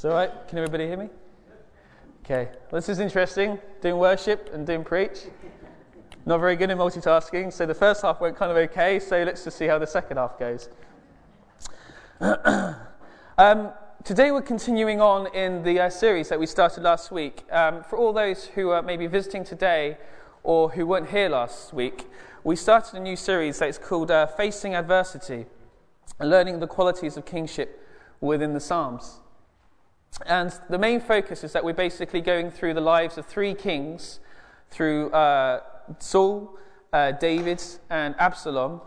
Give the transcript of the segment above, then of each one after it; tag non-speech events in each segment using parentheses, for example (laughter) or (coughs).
Is that all right? Can everybody hear me? Okay, this is interesting, doing worship and doing preach. Not very good in multitasking, so the first half went kind of okay, so let's just see how the second half goes. (clears throat) um, today we're continuing on in the uh, series that we started last week. Um, for all those who are maybe visiting today or who weren't here last week, we started a new series that is called uh, Facing Adversity Learning the Qualities of Kingship within the Psalms. And the main focus is that we're basically going through the lives of three kings through uh, Saul, uh, David, and Absalom.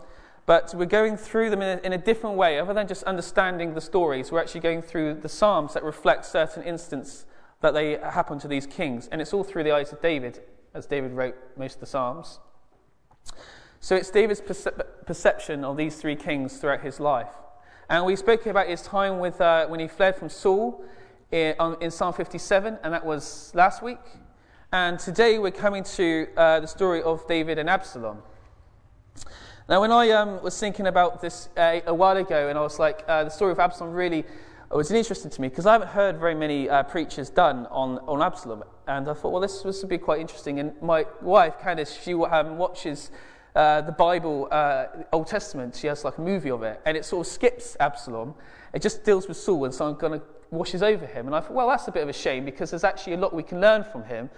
But we're going through them in a, in a, different way. Other than just understanding the stories, we're actually going through the Psalms that reflect certain instances that they happen to these kings. And it's all through the eyes of David, as David wrote most of the Psalms. So it's David's perce- perception of these three kings throughout his life. And we spoke about his time with, uh, when he fled from Saul in, on, in Psalm 57, and that was last week. And today we're coming to uh, the story of David and Absalom. Now, when I um, was thinking about this uh, a while ago, and I was like, uh, the story of Absalom really was interesting to me because I haven't heard very many uh, preachers done on, on Absalom. And I thought, well, this, this would be quite interesting. And my wife, Candice, she um, watches uh, the Bible, uh, Old Testament. She has like a movie of it, and it sort of skips Absalom. It just deals with Saul, and so I'm going to washes over him. And I thought, well, that's a bit of a shame because there's actually a lot we can learn from him.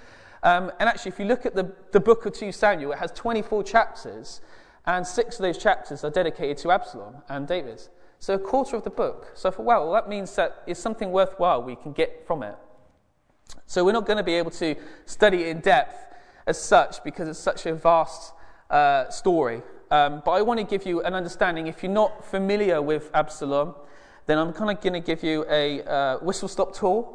Um, and actually, if you look at the, the book of 2 Samuel, it has 24 chapters, and six of those chapters are dedicated to Absalom and David. So a quarter of the book. So I thought, well, that means that it's something worthwhile we can get from it. So we're not going to be able to study it in depth as such because it's such a vast uh, story. Um, but I want to give you an understanding. If you're not familiar with Absalom, then I'm kind of going to give you a uh, whistle stop tour.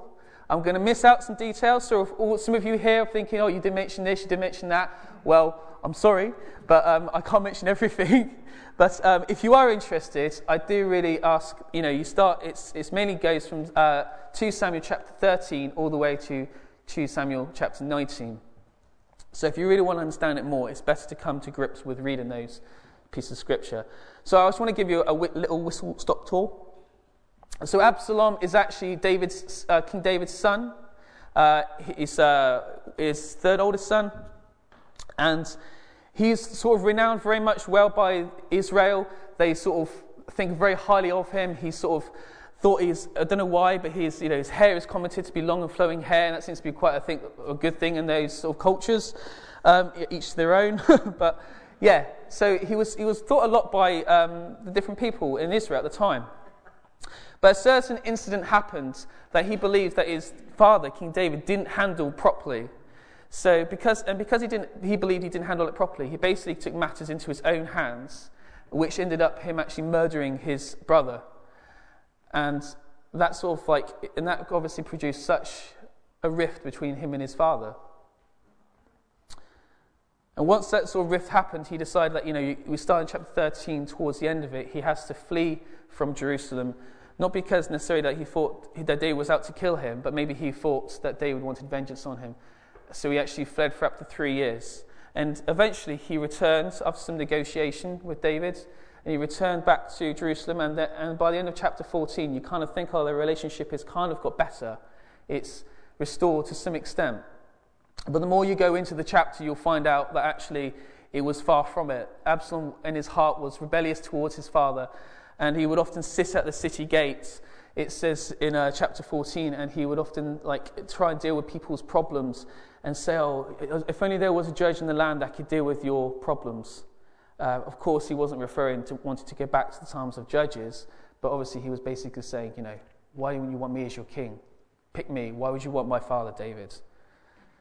I'm going to miss out some details. So, if all, some of you here are thinking, oh, you didn't mention this, you didn't mention that. Well, I'm sorry, but um, I can't (laughs) mention everything. (laughs) but um, if you are interested, I do really ask, you know, you start, it's, it's mainly goes from uh, 2 Samuel chapter 13 all the way to 2 Samuel chapter 19. So if you really want to understand it more, it's better to come to grips with reading those pieces of scripture. So I just want to give you a little whistle stop tour. So Absalom is actually David's, uh, King David's son. Uh, he's uh, his third oldest son. And he's sort of renowned very much well by Israel. They sort of think very highly of him. He's sort of thought he's, I don't know why, but his, you know, his hair is commented to be long and flowing hair, and that seems to be quite, I think, a good thing in those sort of cultures, um, each their own. (laughs) but yeah, so he was, he was thought a lot by um, the different people in Israel at the time. But a certain incident happened that he believed that his father, King David, didn't handle properly. So because, and because he, didn't, he believed he didn't handle it properly, he basically took matters into his own hands, which ended up him actually murdering his brother. And that sort of like, and that obviously produced such a rift between him and his father. And once that sort of rift happened, he decided that, you know, we start in chapter 13, towards the end of it, he has to flee from Jerusalem not because necessarily that he thought that David was out to kill him, but maybe he thought that David wanted vengeance on him. So he actually fled for up to three years. And eventually he returned after some negotiation with David, and he returned back to Jerusalem. And, the, and by the end of chapter 14, you kind of think, oh, the relationship has kind of got better. It's restored to some extent. But the more you go into the chapter, you'll find out that actually it was far from it. Absalom in his heart was rebellious towards his father and he would often sit at the city gates. It says in uh, chapter 14, and he would often like try and deal with people's problems and say, "Oh, if only there was a judge in the land that could deal with your problems." Uh, of course, he wasn't referring to wanting to get back to the times of judges, but obviously he was basically saying, you know, why do you want me as your king? Pick me. Why would you want my father David?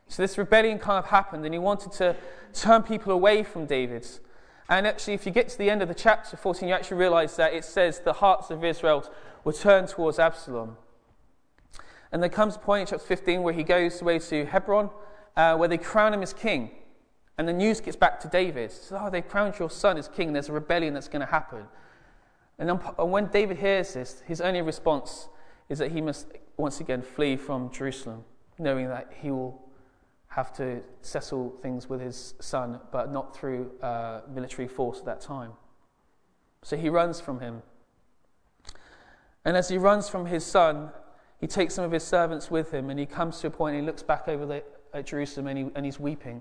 So this rebellion kind of happened, and he wanted to turn people away from David. And actually, if you get to the end of the chapter 14, you actually realize that it says the hearts of Israel were turned towards Absalom. And there comes a point in chapter 15 where he goes away to Hebron, uh, where they crown him as king. And the news gets back to David. So, oh, they crowned your son as king. There's a rebellion that's going to happen. And when David hears this, his only response is that he must once again flee from Jerusalem, knowing that he will have to settle things with his son, but not through uh, military force at that time. So he runs from him. And as he runs from his son, he takes some of his servants with him and he comes to a point and he looks back over the, at Jerusalem and, he, and he's weeping.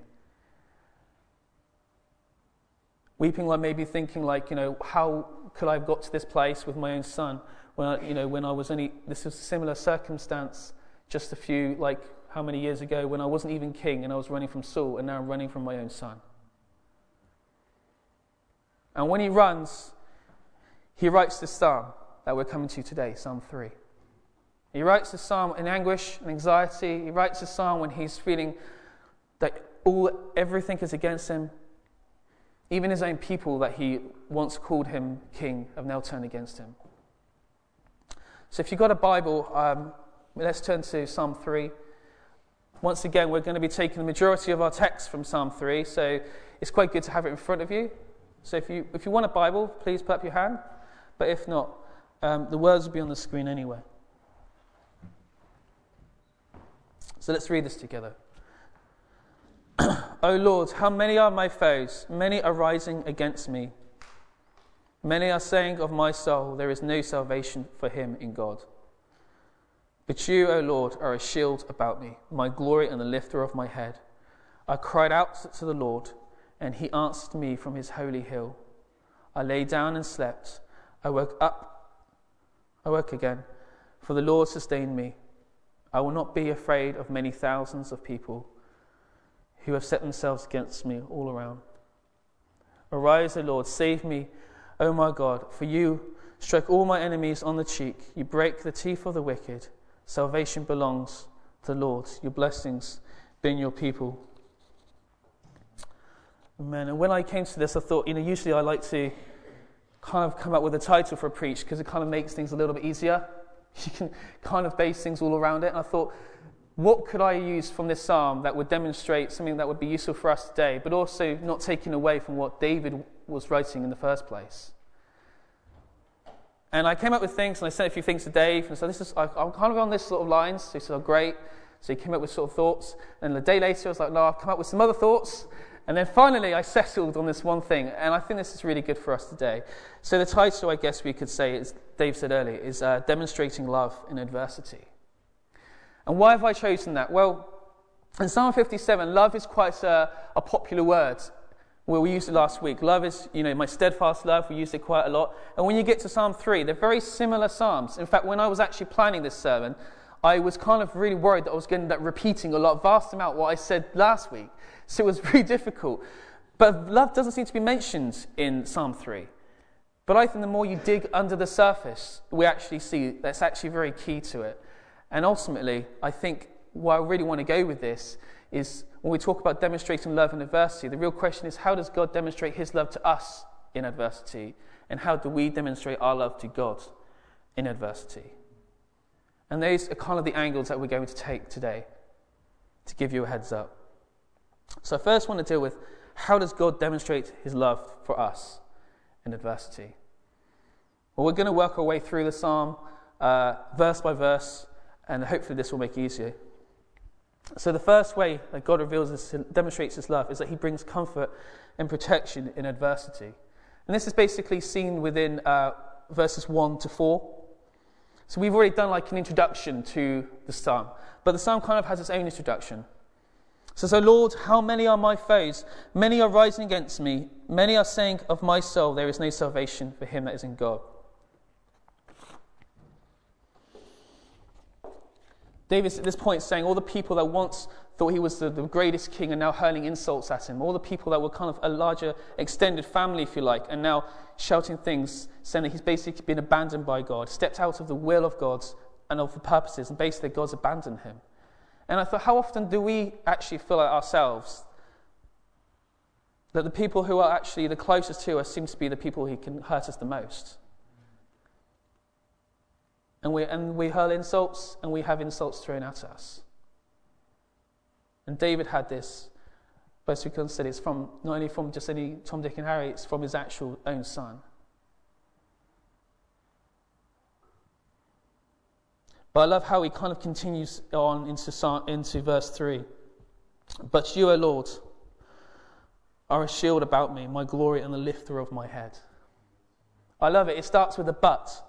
Weeping like maybe thinking like, you know, how could I have got to this place with my own son when I, you know, when I was only, this was a similar circumstance just a few, like how many years ago when I wasn't even king and I was running from Saul and now I'm running from my own son. And when he runs, he writes this psalm that we're coming to today, Psalm 3. He writes this psalm in anguish and anxiety. He writes this psalm when he's feeling that all everything is against him. Even his own people that he once called him king have now turned against him. So if you've got a Bible, um, let's turn to Psalm 3. Once again, we're going to be taking the majority of our text from Psalm 3, so it's quite good to have it in front of you. So if you, if you want a Bible, please put up your hand. But if not, um, the words will be on the screen anyway. So let's read this together. (clears throat) O Lord, how many are my foes? Many are rising against me. Many are saying of my soul, There is no salvation for him in God. But you, O Lord, are a shield about me, my glory and the lifter of my head. I cried out to the Lord, and he answered me from his holy hill. I lay down and slept. I woke up. I woke again, for the Lord sustained me. I will not be afraid of many thousands of people who have set themselves against me all around. Arise, O Lord, save me, O my God, for you strike all my enemies on the cheek. You break the teeth of the wicked. Salvation belongs to the Lord. Your blessings be in your people. Amen. And when I came to this, I thought, you know, usually I like to kind of come up with a title for a preach because it kind of makes things a little bit easier. (laughs) You can kind of base things all around it. And I thought, what could I use from this psalm that would demonstrate something that would be useful for us today, but also not taking away from what David was writing in the first place? And I came up with things, and I sent a few things to Dave, and so this is, I, am kind of on this sort of lines. So he said, oh, great. So he came up with sort of thoughts. And a day later, I was like, no, I've come up with some other thoughts. And then finally, I settled on this one thing, and I think this is really good for us today. So, the title, I guess we could say, as Dave said earlier, is uh, Demonstrating Love in Adversity. And why have I chosen that? Well, in Psalm 57, love is quite a, a popular word. Well, we used it last week. Love is, you know, my steadfast love. We used it quite a lot. And when you get to Psalm 3, they're very similar Psalms. In fact, when I was actually planning this sermon, I was kind of really worried that I was going to repeating a lot, vast amount what I said last week. So it was (laughs) very difficult. But love doesn't seem to be mentioned in Psalm 3. But I think the more you dig under the surface, we actually see that's actually very key to it. And ultimately, I think where I really want to go with this is when we talk about demonstrating love in adversity, the real question is how does God demonstrate his love to us in adversity? And how do we demonstrate our love to God in adversity? And those are kind of the angles that we're going to take today to give you a heads up. So, I first want to deal with how does God demonstrate his love for us in adversity? Well, we're going to work our way through the psalm uh, verse by verse, and hopefully this will make it easier. So, the first way that God reveals this, demonstrates his love is that he brings comfort and protection in adversity. And this is basically seen within uh, verses 1 to 4. So, we've already done like an introduction to the psalm, but the psalm kind of has its own introduction says, O Lord, how many are my foes? Many are rising against me. Many are saying of my soul, There is no salvation for him that is in God. David at this point saying all the people that once thought he was the, the, greatest king are now hurling insults at him. All the people that were kind of a larger extended family, if you like, are now shouting things, saying that he's basically been abandoned by God, stepped out of the will of God and of the purposes, and basically God's abandoned him. And I thought, how often do we actually feel like ourselves that the people who are actually the closest to us seem to be the people who can hurt us the most? And we, and we hurl insults and we have insults thrown at us. And David had this, but we can say it's from not only from just any Tom, Dick, and Harry, it's from his actual own son. But I love how he kind of continues on into, into verse 3. But you, O Lord, are a shield about me, my glory and the lifter of my head. I love it. It starts with a but.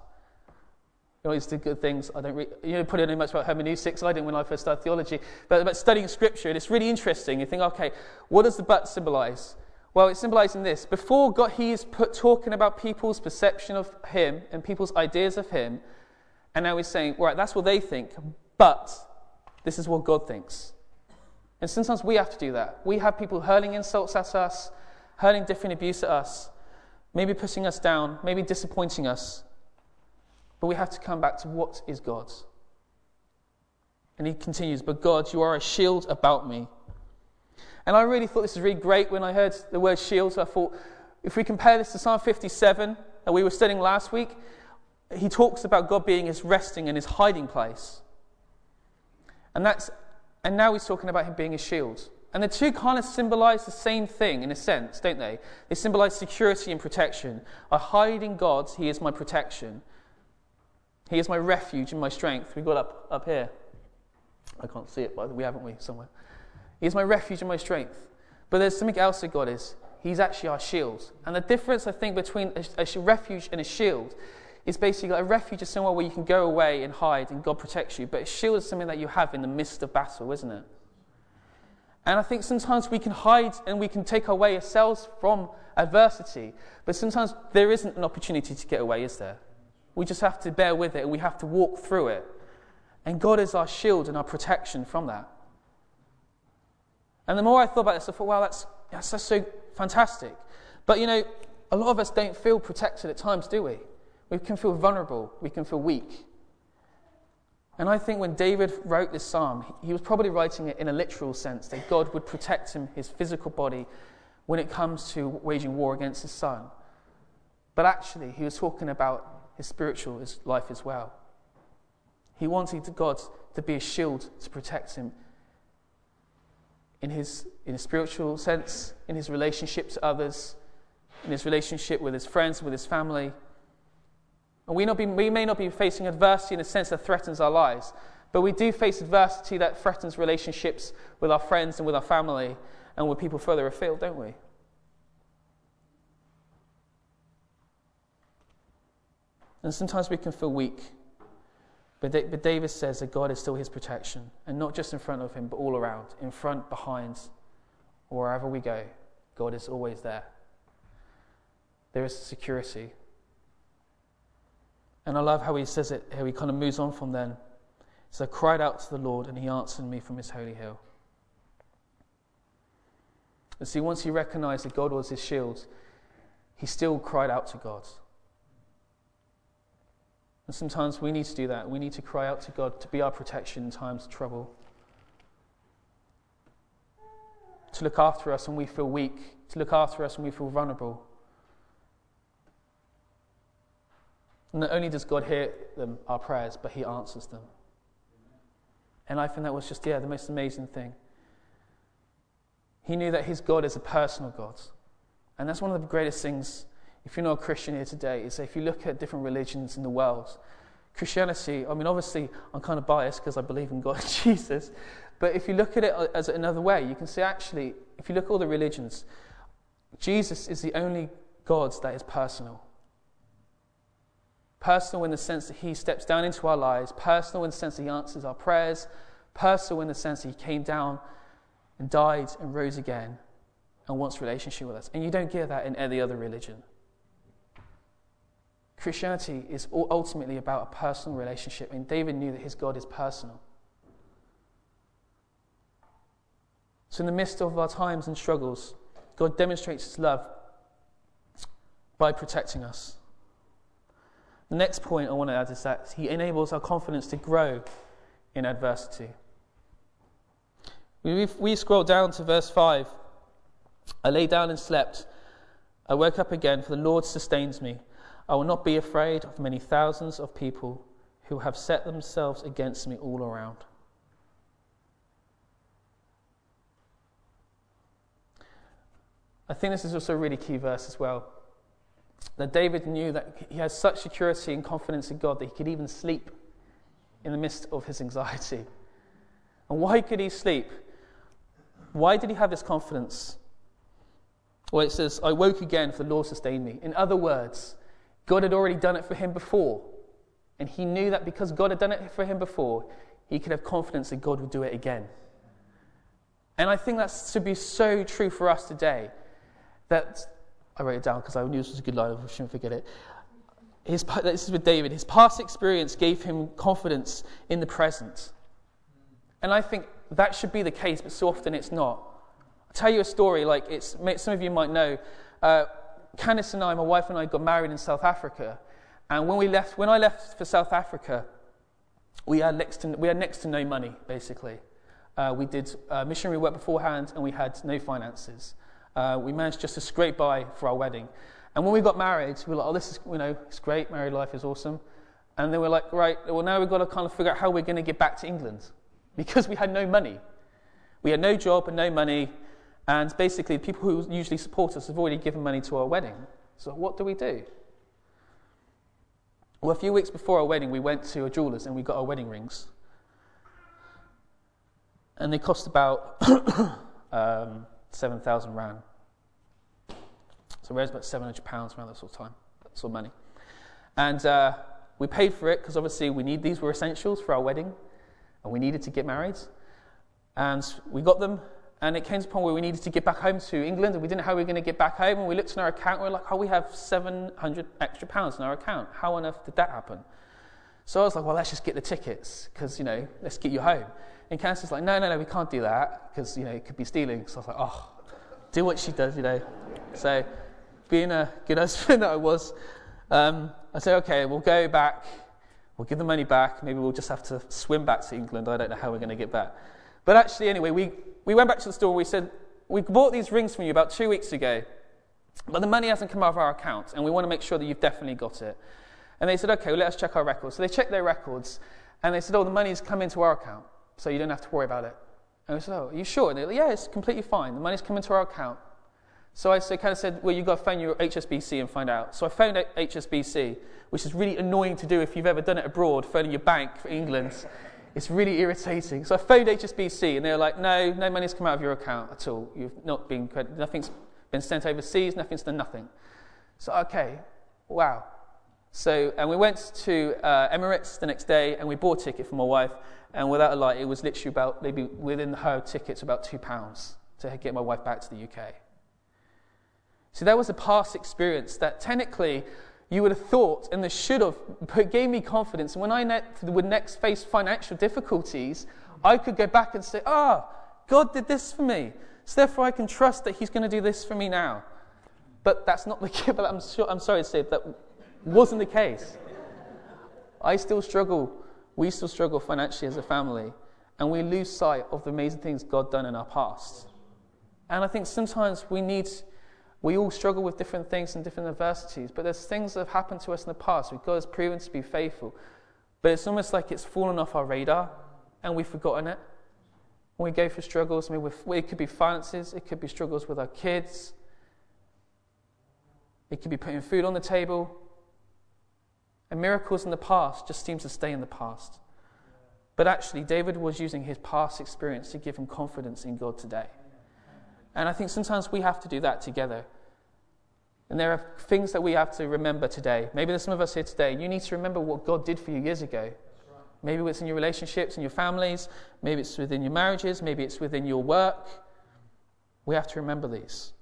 You always do good things. I don't re- you know, probably know much about hermeneutics. I didn't when I first started theology. But about studying scripture, and it's really interesting. You think, okay, what does the but symbolize? Well, it's symbolizing this. Before God, He is put, talking about people's perception of Him and people's ideas of Him. And now He's saying, right, that's what they think, but this is what God thinks. And sometimes we have to do that. We have people hurling insults at us, hurling different abuse at us, maybe putting us down, maybe disappointing us. But we have to come back to what is God's. And he continues, But God, you are a shield about me. And I really thought this was really great when I heard the word shield. So I thought, if we compare this to Psalm 57 that we were studying last week, he talks about God being his resting and his hiding place. And, that's, and now he's talking about him being a shield. And the two kind of symbolize the same thing in a sense, don't they? They symbolize security and protection. I hide in God, He is my protection. He is my refuge and my strength. We got up, up here. I can't see it, but we haven't we somewhere. He is my refuge and my strength. But there's something else that God is. He's actually our shield. And the difference, I think, between a, a refuge and a shield is basically like a refuge is somewhere where you can go away and hide and God protects you. But a shield is something that you have in the midst of battle, isn't it? And I think sometimes we can hide and we can take away ourselves from adversity, but sometimes there isn't an opportunity to get away, is there? We just have to bear with it we have to walk through it. And God is our shield and our protection from that. And the more I thought about this, I thought, wow, that's, that's, that's so fantastic. But you know, a lot of us don't feel protected at times, do we? We can feel vulnerable, we can feel weak. And I think when David wrote this psalm, he was probably writing it in a literal sense that God would protect him, his physical body, when it comes to waging war against his son. But actually, he was talking about his spiritual his life as well. He wanted God to be a shield to protect him in his, in a spiritual sense, in his relationship to others, in his relationship with his friends, with his family. And we, not be, we may not be facing adversity in a sense that threatens our lives, but we do face adversity that threatens relationships with our friends and with our family and with people further afield, don't we? And sometimes we can feel weak. But, but David says that God is still his protection, and not just in front of him, but all around, in front, behind, wherever we go. God is always there. There is security. And I love how he says it, how he kind of moves on from then. So I cried out to the Lord, and he answered me from his holy hill. And see, once he recognized that God was his shield, he still cried out to God. And sometimes we need to do that. We need to cry out to God to be our protection in times of trouble. To look after us when we feel weak, to look after us when we feel vulnerable. Not only does God hear them, our prayers, but He answers them. And I think that was just, yeah, the most amazing thing. He knew that his God is a personal God. And that's one of the greatest things, if you're not a Christian here today, is if you look at different religions in the world, Christianity, I mean, obviously, I'm kind of biased because I believe in God and (laughs) Jesus, but if you look at it as another way, you can see actually, if you look at all the religions, Jesus is the only God that is personal. Personal in the sense that He steps down into our lives, personal in the sense that He answers our prayers, personal in the sense that He came down and died and rose again and wants relationship with us. And you don't get that in any other religion. Christianity is ultimately about a personal relationship, and David knew that his God is personal. So, in the midst of our times and struggles, God demonstrates his love by protecting us. The next point I want to add is that he enables our confidence to grow in adversity. We, we scroll down to verse 5. I lay down and slept. I woke up again, for the Lord sustains me. I will not be afraid of many thousands of people who have set themselves against me all around. I think this is also a really key verse as well that David knew that he had such security and confidence in God that he could even sleep in the midst of his anxiety. And why could he sleep? Why did he have this confidence? Well, it says, I woke again, for the Lord sustained me. In other words, God had already done it for him before. And he knew that because God had done it for him before, he could have confidence that God would do it again. And I think that should be so true for us today. That I wrote it down because I knew this was a good line, I shouldn't forget it. His, this is with David. His past experience gave him confidence in the present. And I think that should be the case, but so often it's not. I'll tell you a story, like it's, some of you might know. Uh, Candice and I, my wife and I, got married in South Africa. And when, we left, when I left for South Africa, we had next to, we had next to no money, basically. Uh, we did uh, missionary work beforehand, and we had no finances. Uh, we managed just to scrape by for our wedding. And when we got married, we were like, oh, this is, you know, it's great, married life is awesome. And then we're like, right, well, now we've got to kind of figure out how we're going to get back to England because we had no money. We had no job and no money. And basically, the people who usually support us have already given money to our wedding. So, what do we do? Well, a few weeks before our wedding, we went to a jeweler's and we got our wedding rings. And they cost about (coughs) um, 7,000 Rand. So, raised about 700 pounds around that sort of time, that sort of money. And uh, we paid for it because obviously we need these were essentials for our wedding and we needed to get married. And we got them, and it came to a point where we needed to get back home to England, and we didn't know how we were going to get back home. And we looked in our account, and we are like, oh, we have 700 extra pounds in our account. How on earth did that happen? So I was like, well, let's just get the tickets, because, you know, let's get you home. And Candice like, no, no, no, we can't do that, because, you know, it could be stealing. So I was like, oh, do what she does, you know. So, being a good (laughs) husband that I was, um, I said, okay, we'll go back We'll give the money back. Maybe we'll just have to swim back to England. I don't know how we're going to get back. But actually, anyway, we, we went back to the store. and We said, We bought these rings from you about two weeks ago, but the money hasn't come out of our account, and we want to make sure that you've definitely got it. And they said, Okay, well, let us check our records. So they checked their records, and they said, Oh, the money's come into our account, so you don't have to worry about it. And we said, Oh, are you sure? And they're like, Yeah, it's completely fine. The money's come into our account. So I kind of said, Well, you've got to phone your HSBC and find out. So I phoned HSBC which is really annoying to do if you've ever done it abroad, phoning your bank for England. It's really irritating. So I phoned HSBC and they were like, no, no money's come out of your account at all. You've not been credited. Nothing's been sent overseas. Nothing's done nothing. So, okay, wow. So, and we went to uh, Emirates the next day and we bought a ticket for my wife. And without a lie, it was literally about maybe within her tickets about two pounds to get my wife back to the UK. So that was a past experience that technically you would have thought, and this should have, but gave me confidence. When I would next face financial difficulties, I could go back and say, Ah, oh, God did this for me. So therefore, I can trust that He's going to do this for me now. But that's not the (laughs) case. But I'm, sure, I'm sorry to say that wasn't the case. I still struggle. We still struggle financially as a family, and we lose sight of the amazing things God done in our past. And I think sometimes we need we all struggle with different things and different adversities, but there's things that have happened to us in the past where God has proven to be faithful. But it's almost like it's fallen off our radar and we've forgotten it. When we go through struggles, I mean, it could be finances, it could be struggles with our kids, it could be putting food on the table. And miracles in the past just seem to stay in the past. But actually, David was using his past experience to give him confidence in God today. And I think sometimes we have to do that together. And there are things that we have to remember today. Maybe there's some of us here today. You need to remember what God did for you years ago. Maybe it's in your relationships, and your families. Maybe it's within your marriages. Maybe it's within your work. We have to remember these.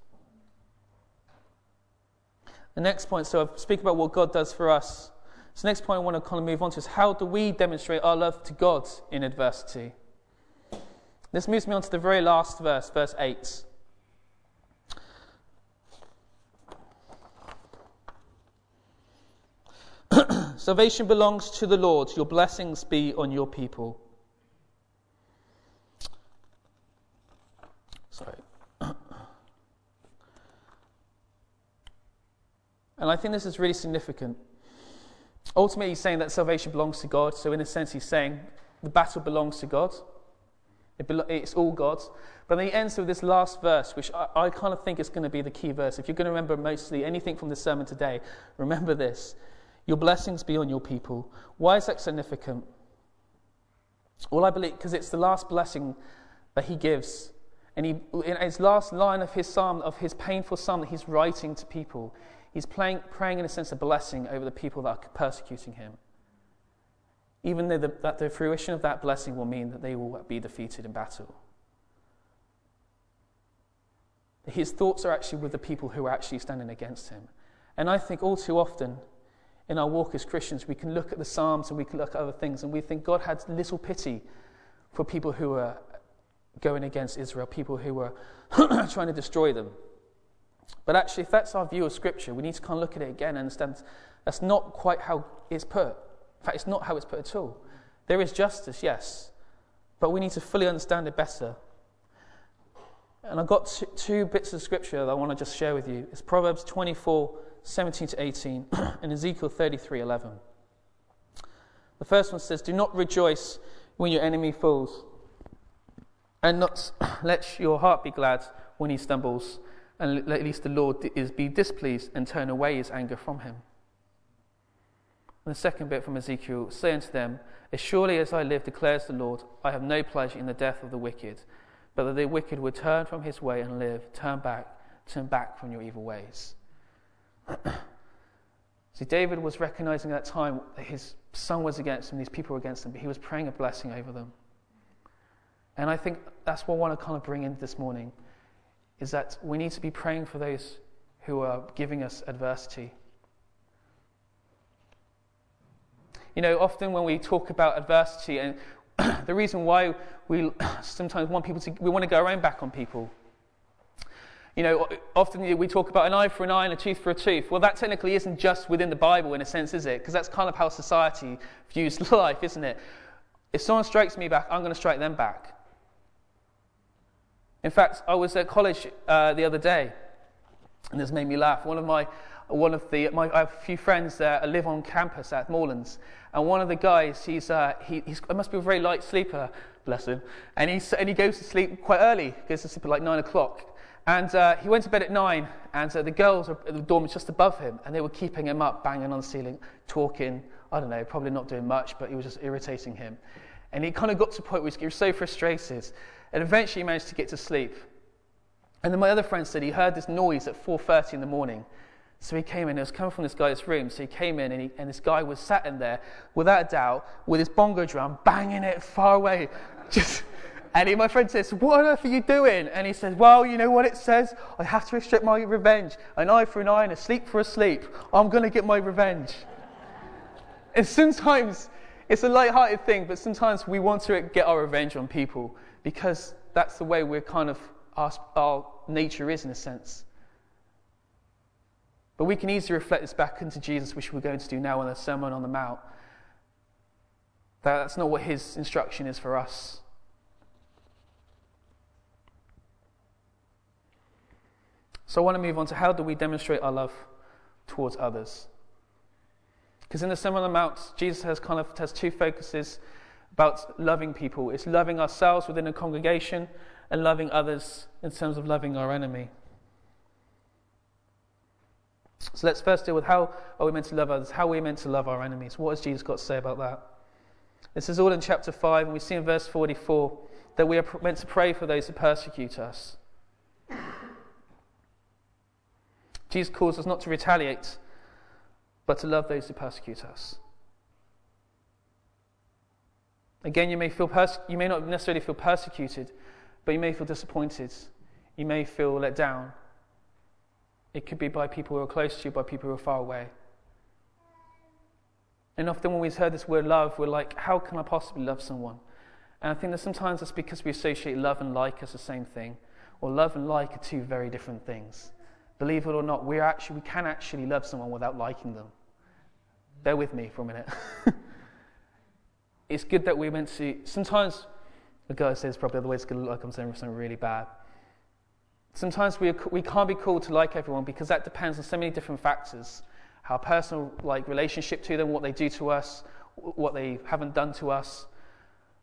The next point, so I've speak about what God does for us. So the next point I want to kind of move on to is how do we demonstrate our love to God in adversity? This moves me on to the very last verse, verse 8. Salvation belongs to the Lord. Your blessings be on your people. Sorry. (clears throat) and I think this is really significant. Ultimately, he's saying that salvation belongs to God. So, in a sense, he's saying the battle belongs to God. It it's all God's. But then he ends with this last verse, which I, I kind of think is going to be the key verse. If you're going to remember mostly anything from the sermon today, remember this. Your blessings be on your people. Why is that significant? Well, I believe because it's the last blessing that he gives. And he, in his last line of his psalm, of his painful psalm that he's writing to people, he's playing, praying in a sense of blessing over the people that are persecuting him. even though the, that the fruition of that blessing will mean that they will be defeated in battle. His thoughts are actually with the people who are actually standing against him. And I think all too often in our walk as Christians, we can look at the Psalms and we can look at other things and we think God had little pity for people who were going against Israel, people who were (clears throat) trying to destroy them. But actually, if that's our view of Scripture, we need to kind of look at it again and understand that's not quite how it's put. In fact, it's not how it's put at all. There is justice, yes, but we need to fully understand it better. And I've got two bits of Scripture that I want to just share with you. It's Proverbs 24 17 to 18 (clears throat) and Ezekiel 33 11. The first one says, Do not rejoice when your enemy falls, and not (clears throat) let your heart be glad when he stumbles, and at least the Lord is be displeased and turn away his anger from him. And the second bit from Ezekiel, say unto them, As surely as I live, declares the Lord, I have no pleasure in the death of the wicked, but that the wicked would turn from his way and live, turn back, turn back from your evil ways. (clears throat) See, David was recognizing at that time that his son was against him, these people were against him, but he was praying a blessing over them. And I think that's what I want to kind of bring in this morning is that we need to be praying for those who are giving us adversity. You know, often when we talk about adversity, and (clears throat) the reason why we (clears throat) sometimes want people to, we want to go around back on people. You know, often we talk about an eye for an eye and a tooth for a tooth. Well, that technically isn't just within the Bible in a sense, is it? Because that's kind of how society views (laughs) life, isn't it? If someone strikes me back, I'm going to strike them back. In fact, I was at college uh, the other day, and this made me laugh. One of my one of the my, I have a few friends that live on campus at Moorlands, and one of the guys, he's, uh, he he's, must be a very light sleeper, bless him, and, he's, and he goes to sleep quite early, goes to sleep at like nine o'clock. And uh, he went to bed at nine, and uh, the girls at the dorm was just above him, and they were keeping him up, banging on the ceiling, talking. I don't know, probably not doing much, but he was just irritating him. And he kind of got to a point where he was so frustrated, and eventually he managed to get to sleep. And then my other friend said he heard this noise at 4:30 in the morning, so he came in, it was coming from this guy's room. So he came in, and, he, and this guy was sat in there, without a doubt, with his bongo drum, banging it far away. (laughs) Just, and my friend says, What on earth are you doing? And he says, Well, you know what it says? I have to extract my revenge. An eye for an eye and a sleep for a sleep. I'm going to get my revenge. and sometimes it's a light-hearted thing, but sometimes we want to get our revenge on people because that's the way we're kind of, our, our nature is in a sense. But we can easily reflect this back into Jesus, which we're going to do now in the Sermon on the Mount. That that's not what his instruction is for us. So I want to move on to how do we demonstrate our love towards others? Because in the Sermon on the Mount, Jesus has kind of has two focuses about loving people. It's loving ourselves within a congregation and loving others in terms of loving our enemy. So let's first deal with how are we meant to love others? How are we meant to love our enemies? What has Jesus got to say about that? This is all in chapter 5, and we see in verse 44 that we are meant to pray for those who persecute us. Jesus calls us not to retaliate, but to love those who persecute us. Again, you may, feel you may not necessarily feel persecuted, but you may feel disappointed. You may feel let down. It could be by people who are close to you, by people who are far away. And often when we've heard this word love, we're like, how can I possibly love someone? And I think that sometimes it's because we associate love and like as the same thing, or love and like are two very different things. Believe it or not, we actually we can actually love someone without liking them. Bear with me for a minute. (laughs) it's good that we're meant to. Sometimes the guy says probably other way it's going to look like I'm saying something really bad. Sometimes we, we can't be called to like everyone because that depends on so many different factors. Our personal like relationship to them, what they do to us, what they haven't done to us.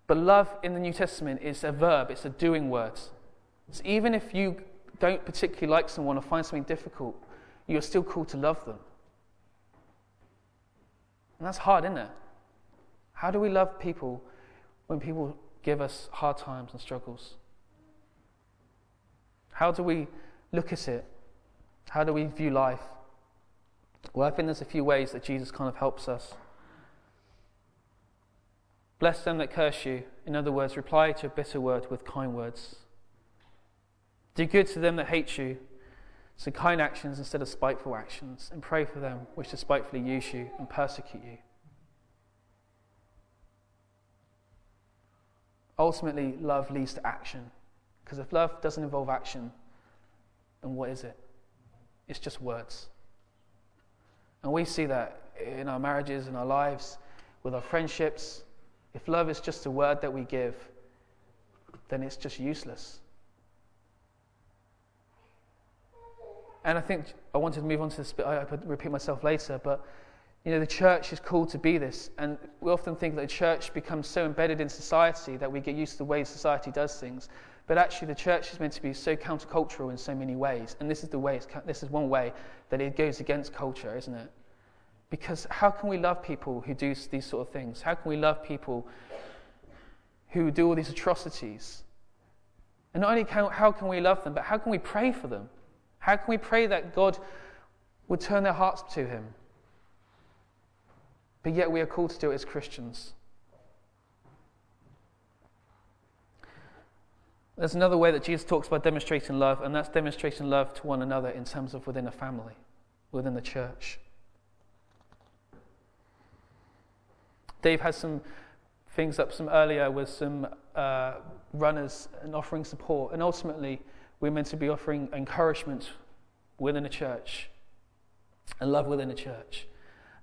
But love in the New Testament is a verb, it's a doing word. So even if you don't particularly like someone or find something difficult, you're still called to love them. And that's hard, isn't it? How do we love people when people give us hard times and struggles? How do we look at it? How do we view life? Well, I think there's a few ways that Jesus kind of helps us. Bless them that curse you. In other words, reply to a bitter word with kind words. Do good to them that hate you. So kind actions instead of spiteful actions, and pray for them which despitefully use you and persecute you. Ultimately, love leads to action. Because if love doesn't involve action, then what is it? It's just words. And we see that in our marriages, in our lives, with our friendships. If love is just a word that we give, then it's just useless. And I think I wanted to move on to this, but I, I repeat myself later, but you know, the church is called to be this. And we often think that the church becomes so embedded in society that we get used to the way society does things. But actually, the church is meant to be so countercultural in so many ways. And this is the way, this is one way that it goes against culture, isn't it? Because how can we love people who do these sort of things? How can we love people who do all these atrocities? And not only can, how can we love them, but how can we pray for them? How can we pray that God would turn their hearts to Him? But yet we are called to do it as Christians. There's another way that Jesus talks about demonstrating love, and that's demonstrating love to one another in terms of within a family, within the church. Dave has some things up some earlier with some uh, runners and offering support, and ultimately, we're meant to be offering encouragement within a church and love within a church.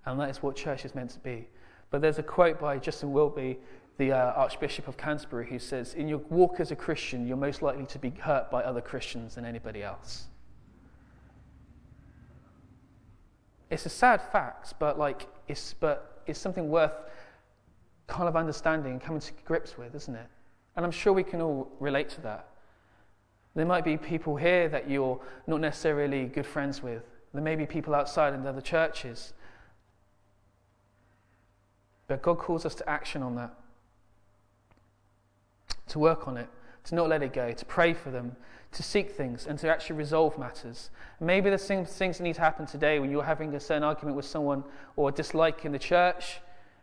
And that is what church is meant to be. But there's a quote by Justin Welby, the uh, Archbishop of Canterbury, who says, In your walk as a Christian, you're most likely to be hurt by other Christians than anybody else. It's a sad fact, but like it's but it's something worth kind of understanding and coming to grips with, isn't it? And I'm sure we can all relate to that. There might be people here that you're not necessarily good friends with. There may be people outside in other churches. But God calls us to action on that, to work on it, to not let it go, to pray for them, to seek things, and to actually resolve matters. Maybe there's things that need to happen today when you're having a certain argument with someone or a dislike in the church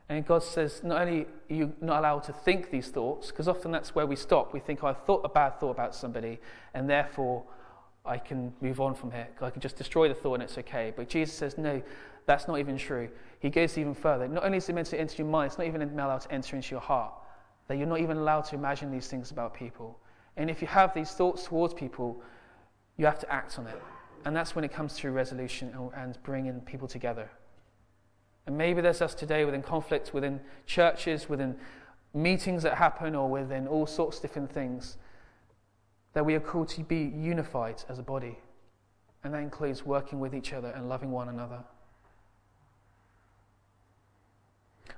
and God says, not only are you not allowed to think these thoughts, because often that's where we stop. We think, oh, I thought a bad thought about somebody, and therefore I can move on from here. I can just destroy the thought and it's okay. But Jesus says, no, that's not even true. He goes even further. Not only is it meant to enter your mind, it's not even allowed to enter into your heart. That you're not even allowed to imagine these things about people. And if you have these thoughts towards people, you have to act on it. And that's when it comes to resolution and, and bringing people together. And maybe there's us today within conflicts, within churches, within meetings that happen, or within all sorts of different things, that we are called to be unified as a body. And that includes working with each other and loving one another.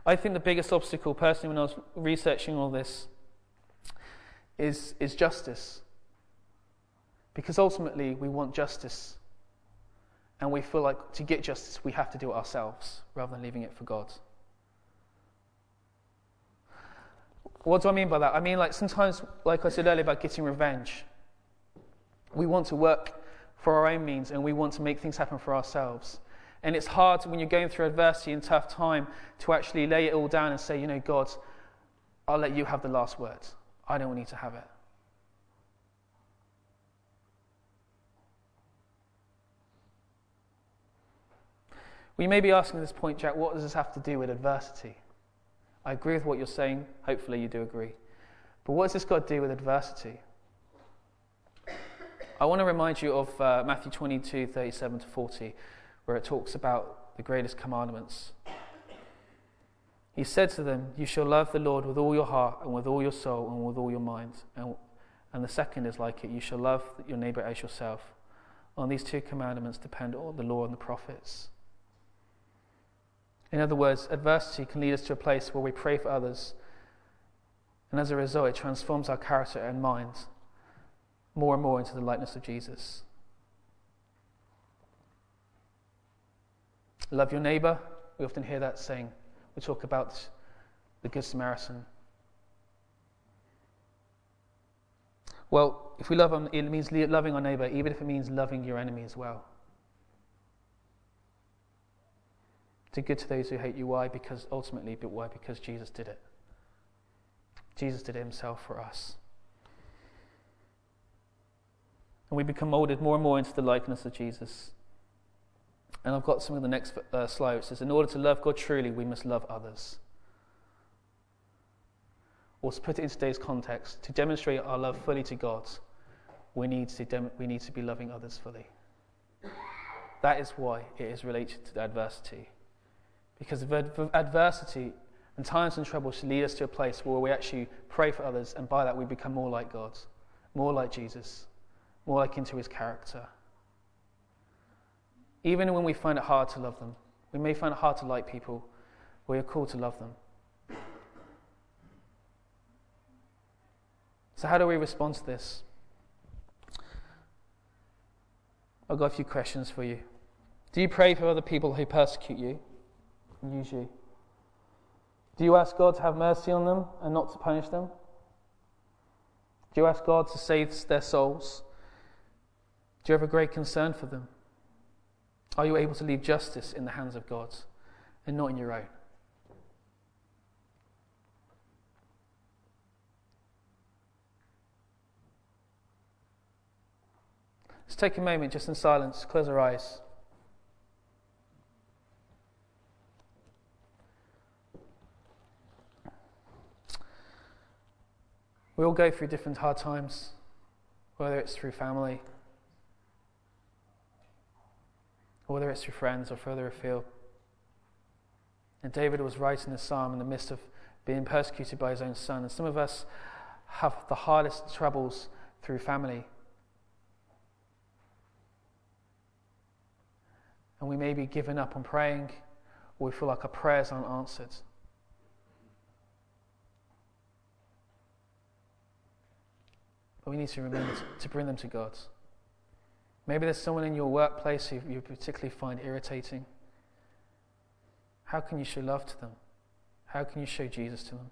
I think the biggest obstacle, personally, when I was researching all this, is, is justice. Because ultimately, we want justice and we feel like to get justice, we have to do it ourselves rather than leaving it for God. What do I mean by that? I mean, like sometimes, like I said earlier about getting revenge, we want to work for our own means and we want to make things happen for ourselves. And it's hard when you're going through adversity and tough time to actually lay it all down and say, you know, God, I'll let you have the last word. I don't need to have it. We may be asking at this point, Jack, what does this have to do with adversity? I agree with what you're saying. Hopefully, you do agree. But what has this got to do with adversity? I want to remind you of uh, Matthew 22 37 to 40, where it talks about the greatest commandments. He said to them, You shall love the Lord with all your heart, and with all your soul, and with all your mind. And, and the second is like it you shall love your neighbor as yourself. On these two commandments depend all the law and the prophets. In other words, adversity can lead us to a place where we pray for others, and as a result, it transforms our character and mind more and more into the likeness of Jesus. Love your neighbor. We often hear that saying. We talk about the Good Samaritan. Well, if we love, them, it means loving our neighbor, even if it means loving your enemy as well. Do good to those who hate you. Why? Because ultimately, but why? Because Jesus did it. Jesus did it himself for us. And we become molded more and more into the likeness of Jesus. And I've got some of the next uh, slide. It says, In order to love God truly, we must love others. Or to put it in today's context, to demonstrate our love fully to God, we need to, dem- we need to be loving others fully. That is why it is related to adversity. Because adversity and times and trouble should lead us to a place where we actually pray for others, and by that we become more like God, more like Jesus, more like into his character. Even when we find it hard to love them, we may find it hard to like people, we are called to love them. So, how do we respond to this? I've got a few questions for you. Do you pray for other people who persecute you use you? Do you ask God to have mercy on them and not to punish them? Do you ask God to save their souls? Do you have a great concern for them? Are you able to leave justice in the hands of God and not in your own? Let's take a moment just in silence, close our eyes. We all go through different hard times, whether it's through family, or whether it's through friends or further afield. And David was writing this psalm in the midst of being persecuted by his own son. And some of us have the hardest troubles through family. And we may be given up on praying, or we feel like our prayers aren't answered. We need to remember to, bring them to God. Maybe there's someone in your workplace who you particularly find irritating. How can you show love to them? How can you show Jesus to them?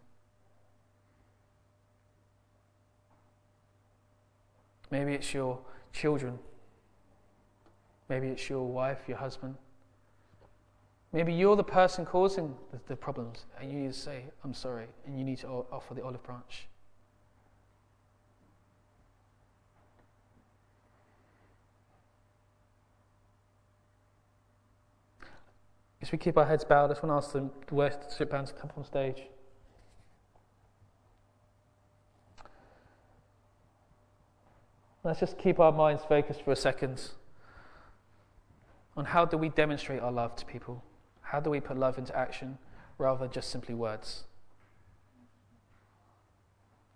Maybe it's your children. Maybe it's your wife, your husband. Maybe you're the person causing the, the problems, and you need to say, I'm sorry, and you need to offer the olive branch. As we keep our heads bowed, I just want to ask the worship band to come on stage. Let's just keep our minds focused for a second on how do we demonstrate our love to people? How do we put love into action rather than just simply words?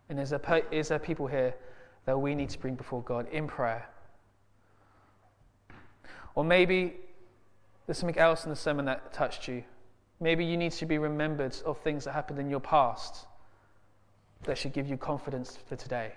And is there, is there people here that we need to bring before God in prayer? Or maybe there's something else in the sermon that touched you. Maybe you need to be remembered of things that happened in your past that should give you confidence for today.